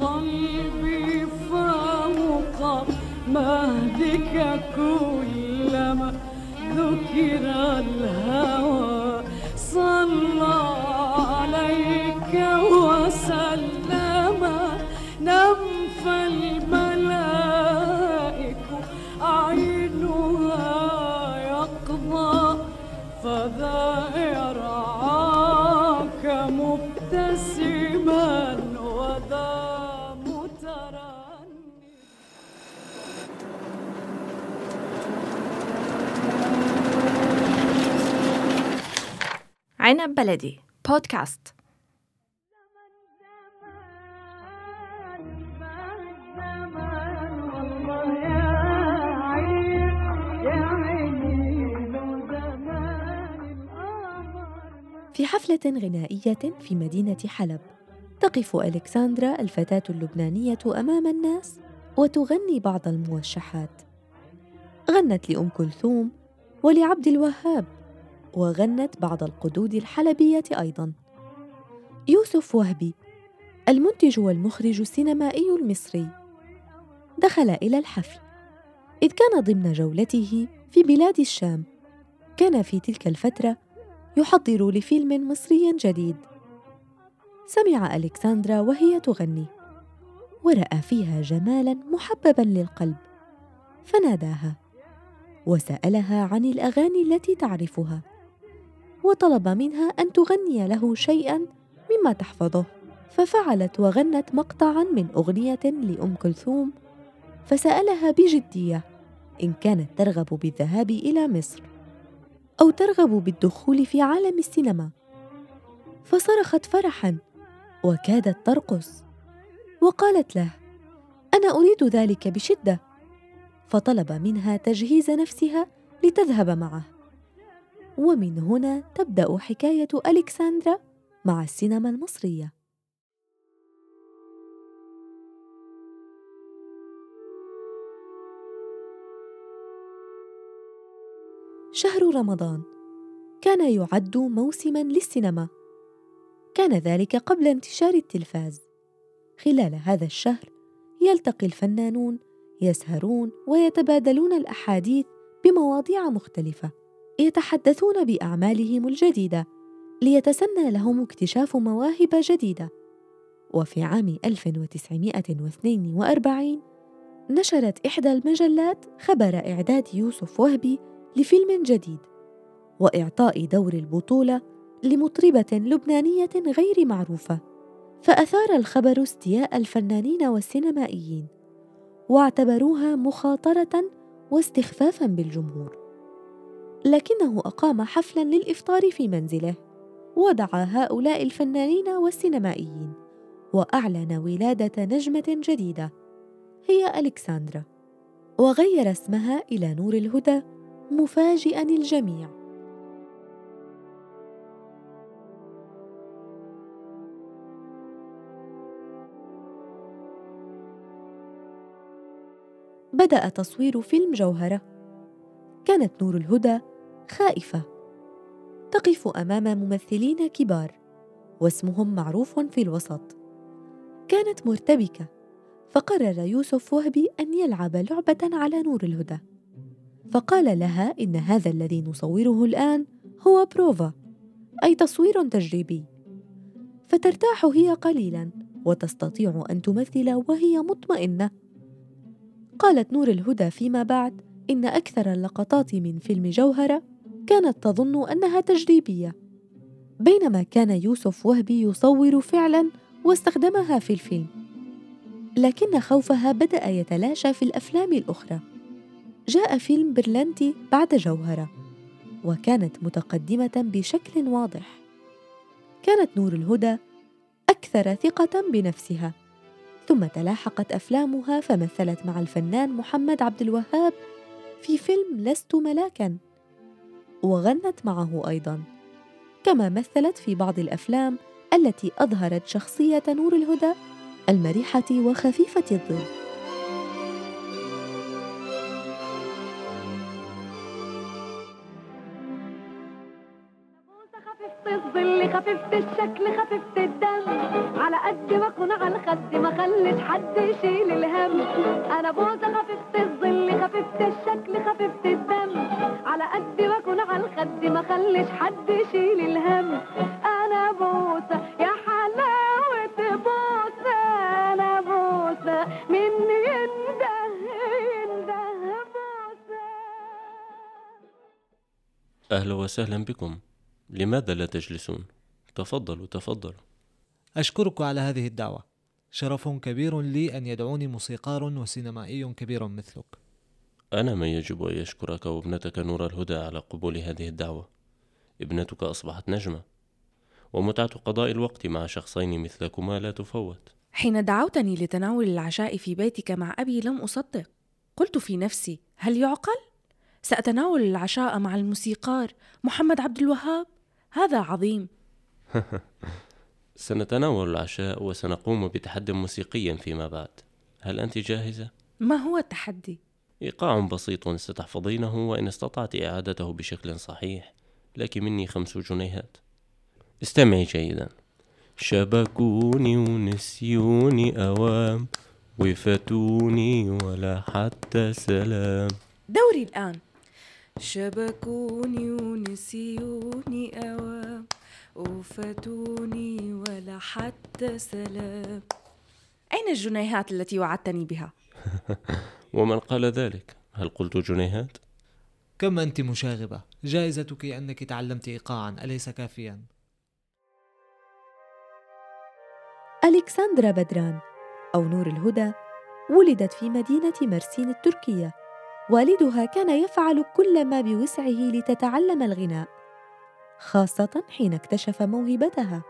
قلبي فوق مهدك كلما ذكر الهوى. صلى عليك وسلم. نم فالملائك عينها يقضى. فذا عنب بلدي. بودكاست. في حفلة غنائية في مدينة حلب. تقف ألكسندرا الفتاة اللبنانية أمام الناس وتغني بعض الموشحات. غنت لأم كلثوم ولعبد الوهاب وغنت بعض القدود الحلبية أيضاً. يوسف وهبي المنتج والمخرج السينمائي المصري. دخل إلى الحفل. إذ كان ضمن جولته في بلاد الشام كان في تلك الفترة يحضر لفيلم مصري جديد. سمع ألكسندرا وهي تغني ورأى فيها جمالا محببا للقلب فناداها وسألها عن الأغاني التي تعرفها. وطلب منها أن تغني له شيئا مما تحفظه. ففعلت وغنت مقطعا من أغنية لأم كلثوم فسألها بجدية إن كانت ترغب بالذهاب إلى مصر أو ترغب بالدخول في عالم السينما. فصرخت فرحا وكادت ترقص. وقالت له أنا أريد ذلك بشدة. فطلب منها تجهيز نفسها لتذهب معه. ومن هنا تبدأ حكاية الكسندرا مع السينما المصرية. شهر رمضان. كان يعد موسما للسينما. كان ذلك قبل انتشار التلفاز. خلال هذا الشهر يلتقي الفنانون يسهرون ويتبادلون الأحاديث بمواضيع مختلفة. يتحدثون بأعمالهم الجديدة ليتسنى لهم اكتشاف مواهب جديدة. وفي عام 1942 نشرت إحدى المجلات خبر إعداد يوسف وهبي لفيلم جديد وإعطاء دور البطولة لمطربة لبنانية غير معروفة فأثار الخبر استياء الفنانين والسينمائيين واعتبروها مخاطرة واستخفافا بالجمهور. لكنه أقام حفلا للإفطار في منزله. ودعا هؤلاء الفنانين والسينمائيين وأعلن ولادة نجمة جديدة هي ألكسندرا وغير اسمها إلى نور الهدى مفاجئا الجميع. بدأ تصوير فيلم جوهرة. كانت نور الهدى خائفة. تقف أمام ممثلين كبار واسمهم معروف في الوسط. كانت مرتبكة فقرر يوسف وهبي أن يلعب لعبة على نور الهدى. فقال لها إن هذا الذي نصوره الآن هو بروفا أي تصوير تجريبي. فترتاح هي قليلا وتستطيع أن تمثل وهي مطمئنة. قالت نور الهدى فيما بعد إن أكثر اللقطات من فيلم جوهرة كانت تظن أنها تجريبية بينما كان يوسف وهبي يصور فعلا واستخدمها في الفيلم. لكن خوفها بدأ يتلاشى في الأفلام الأخرى. جاء فيلم برلنتي بعد جوهرة وكانت متقدمة بشكل واضح. كانت نور الهدى أكثر ثقة بنفسها ثم تلاحقت أفلامها فمثلت مع الفنان محمد عبد الوهاب في فيلم لست ملاكا. وغنت معه أيضا. كما مثلت في بعض الأفلام التي أظهرت شخصية نور الهدى المرحة وخفيفة الظل. خفيفة الشكل خفيفة الدم. على قد ما اكون على الخد ما خليش حد يشيل الهم. أنا بوسه خفيفه الشكل خفيفه الدم. على قد ما اكون على الخد ما خليش حد يشيل الهم. أنا بوسة يا حلاوه بوسه أنا بوسة مني ينده ينده بوسة. أهلا وسهلا بكم. لماذا لا تجلسون؟ تفضلوا تفضلوا. أشكرك على هذه الدعوة. شرف كبير لي أن يدعوني موسيقار وسينمائي كبير مثلك. أنا من يجب أن يشكرك وابنتك نور الهدى على قبول هذه الدعوة ابنتك أصبحت نجمة ومتعة قضاء الوقت مع شخصين مثلكما لا تفوت حين دعوتني لتناول العشاء في بيتك مع أبي لم أصدق قلت في نفسي هل يعقل؟ سأتناول العشاء مع الموسيقار محمد عبد الوهاب هذا عظيم سنتناول العشاء وسنقوم بتحدي موسيقي فيما بعد هل أنت جاهزة؟ ما هو التحدي؟ إيقاع بسيط ستحفظينه وإن استطعت إعادته بشكل صحيح لك مني خمس جنيهات. استمعي جيدا. شبكوني ونسيوني أوام وفتوني ولا حتى سلام. دوري الآن. شبكوني ونسيوني أوام وفتوني ولا حتى سلام. أين الجنيهات التي وعدتني بها؟ ومن قال ذلك؟ هل قلت جنيهات؟ كم أنت مشاغبة جائزتك أنك تعلمت إيقاعا أليس كافيا؟ ألكسندرا بدران أو نور الهدى ولدت في مدينة مرسين التركية والدها كان يفعل كل ما بوسعه لتتعلم الغناء خاصة حين اكتشف موهبتها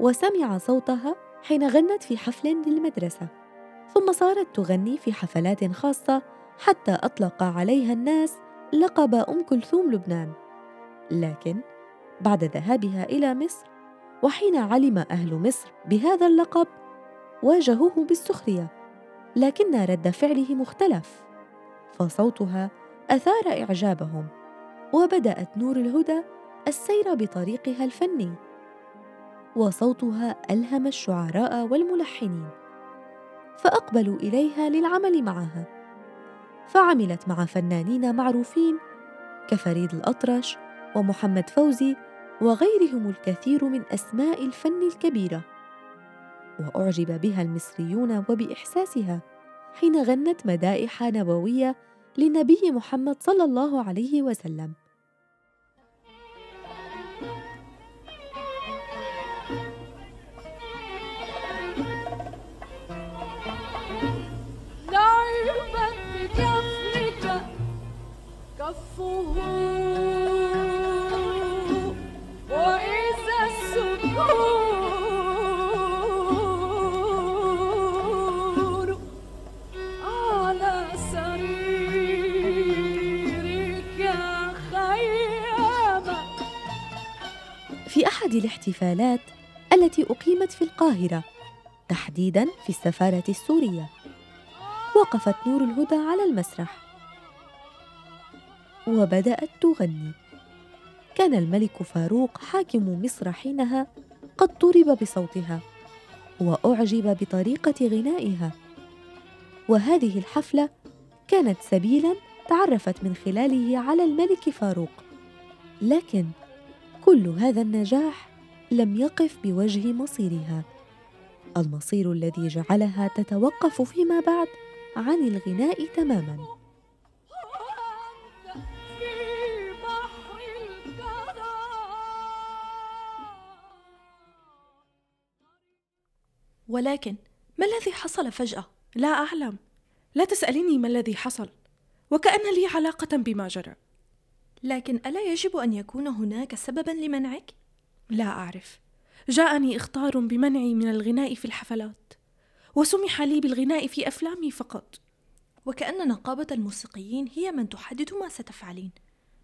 وسمع صوتها حين غنت في حفل للمدرسة ثم صارت تغني في حفلات خاصة حتى أطلق عليها الناس لقب أم كلثوم لبنان. لكن بعد ذهابها إلى مصر وحين علم أهل مصر بهذا اللقب واجهوه بالسخرية لكن رد فعله مختلف فصوتها أثار إعجابهم وبدأت نور الهدى السير بطريقها الفني وصوتها ألهم الشعراء والملحنين. فأقبلوا إليها للعمل معها. فعملت مع فنانين معروفين كفريد الأطرش ومحمد فوزي وغيرهم الكثير من أسماء الفن الكبيرة. وأعجب بها المصريون وبإحساسها حين غنت مدائح نبوية للنبي محمد صلى الله عليه وسلم. أحد الاحتفالات التي أقيمت في القاهرة تحديداً في السفارة السورية. وقفت نور الهدى على المسرح. وبدأت تغني. كان الملك فاروق حاكم مصر حينها قد طرب بصوتها وأعجب بطريقة غنائها. وهذه الحفلة كانت سبيلاً تعرفت من خلاله على الملك فاروق. لكن كل هذا النجاح لم يقف بوجه مصيرها. المصير الذي جعلها تتوقف فيما بعد عن الغناء تماما. ولكن ما الذي حصل فجأة؟ لا أعلم. لا تسأليني ما الذي حصل. وكأن لي علاقة بما جرى. لكن ألا يجب أن يكون هناك سببا لمنعك؟ لا أعرف جاءني إخطار بمنعي من الغناء في الحفلات وسمح لي بالغناء في أفلامي فقط وكأن نقابة الموسيقيين هي من تحدد ما ستفعلين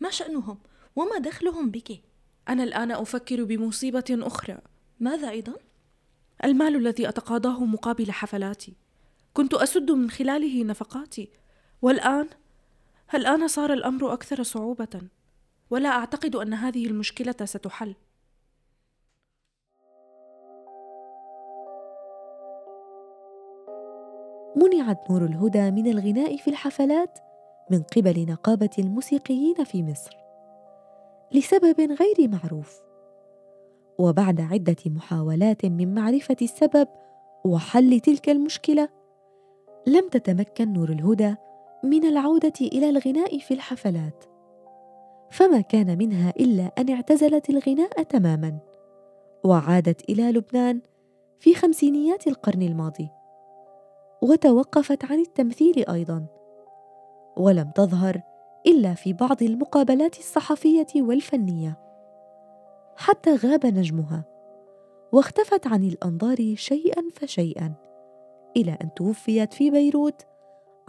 ما شأنهم؟ وما دخلهم بك؟ أنا الآن أفكر بمصيبة أخرى ماذا أيضا؟ المال الذي أتقاضاه مقابل حفلاتي كنت أسد من خلاله نفقاتي والآن الآن صار الأمر أكثر صعوبة؟ ولا أعتقد أن هذه المشكلة ستحل. منعت نور الهدى من الغناء في الحفلات من قبل نقابة الموسيقيين في مصر لسبب غير معروف. وبعد عدة محاولات من معرفة السبب وحل تلك المشكلة لم تتمكن نور الهدى من العودة إلى الغناء في الحفلات. فما كان منها إلا أن اعتزلت الغناء تماما وعادت إلى لبنان في خمسينيات القرن الماضي وتوقفت عن التمثيل أيضا. ولم تظهر إلا في بعض المقابلات الصحفية والفنية. حتى غاب نجمها واختفت عن الأنظار شيئا فشيئا إلى أن توفيت في بيروت